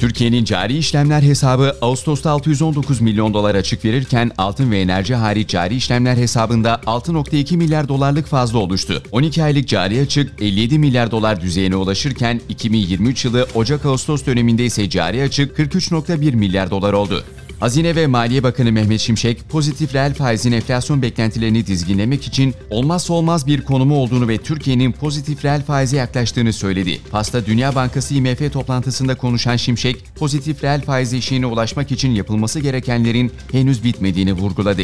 Türkiye'nin cari işlemler hesabı Ağustos'ta 619 milyon dolar açık verirken altın ve enerji hariç cari işlemler hesabında 6.2 milyar dolarlık fazla oluştu. 12 aylık cari açık 57 milyar dolar düzeyine ulaşırken 2023 yılı Ocak-Ağustos döneminde ise cari açık 43.1 milyar dolar oldu. Hazine ve Maliye Bakanı Mehmet Şimşek, pozitif reel faizin enflasyon beklentilerini dizginlemek için olmazsa olmaz bir konumu olduğunu ve Türkiye'nin pozitif reel faize yaklaştığını söyledi. Pasta Dünya Bankası IMF toplantısında konuşan Şimşek, pozitif reel faiz eşiğine ulaşmak için yapılması gerekenlerin henüz bitmediğini vurguladı.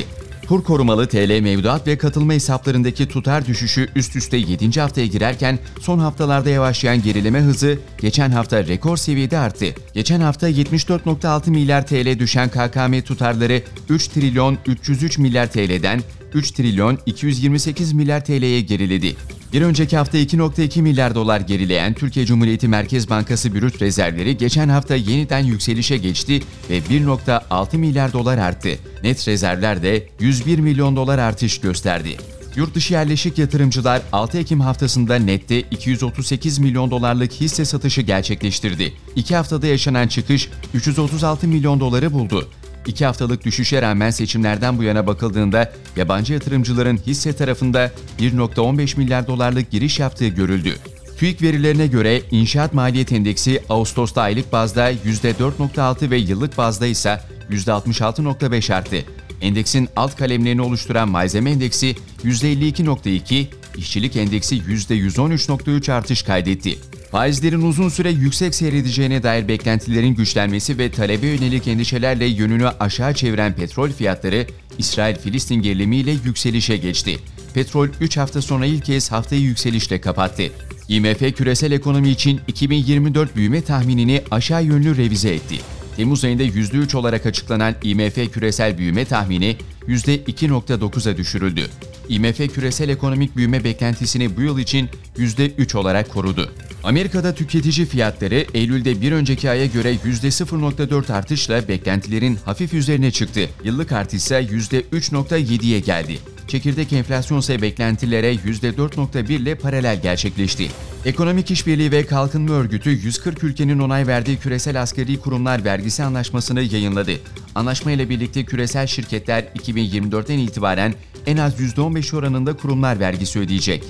Kur korumalı TL mevduat ve katılma hesaplarındaki tutar düşüşü üst üste 7. haftaya girerken son haftalarda yavaşlayan gerileme hızı geçen hafta rekor seviyede arttı. Geçen hafta 74.6 milyar TL düşen KKM tutarları 3 trilyon 303 milyar TL'den 3 trilyon 228 milyar TL'ye geriledi. Bir önceki hafta 2.2 milyar dolar gerileyen Türkiye Cumhuriyeti Merkez Bankası brüt rezervleri geçen hafta yeniden yükselişe geçti ve 1.6 milyar dolar arttı. Net rezervler de 101 milyon dolar artış gösterdi. Yurt dışı yerleşik yatırımcılar 6 Ekim haftasında nette 238 milyon dolarlık hisse satışı gerçekleştirdi. 2 haftada yaşanan çıkış 336 milyon doları buldu. İki haftalık düşüşe rağmen seçimlerden bu yana bakıldığında yabancı yatırımcıların hisse tarafında 1.15 milyar dolarlık giriş yaptığı görüldü. TÜİK verilerine göre inşaat maliyet endeksi Ağustos'ta aylık bazda %4.6 ve yıllık bazda ise %66.5 arttı. Endeksin alt kalemlerini oluşturan malzeme endeksi %52.2, işçilik endeksi %113.3 artış kaydetti. Faizlerin uzun süre yüksek seyredeceğine dair beklentilerin güçlenmesi ve talebe yönelik endişelerle yönünü aşağı çeviren petrol fiyatları İsrail-Filistin gerilimiyle yükselişe geçti. Petrol 3 hafta sonra ilk kez haftayı yükselişle kapattı. IMF küresel ekonomi için 2024 büyüme tahminini aşağı yönlü revize etti. Temmuz ayında %3 olarak açıklanan IMF küresel büyüme tahmini %2.9'a düşürüldü. IMF küresel ekonomik büyüme beklentisini bu yıl için %3 olarak korudu. Amerika'da tüketici fiyatları Eylül'de bir önceki aya göre %0.4 artışla beklentilerin hafif üzerine çıktı. Yıllık artış ise %3.7'ye geldi. Çekirdek enflasyon ise beklentilere %4.1 ile paralel gerçekleşti. Ekonomik İşbirliği ve Kalkınma Örgütü 140 ülkenin onay verdiği küresel askeri kurumlar vergisi anlaşmasını yayınladı. Anlaşma ile birlikte küresel şirketler 2024'ten itibaren en az %15 oranında kurumlar vergisi ödeyecek.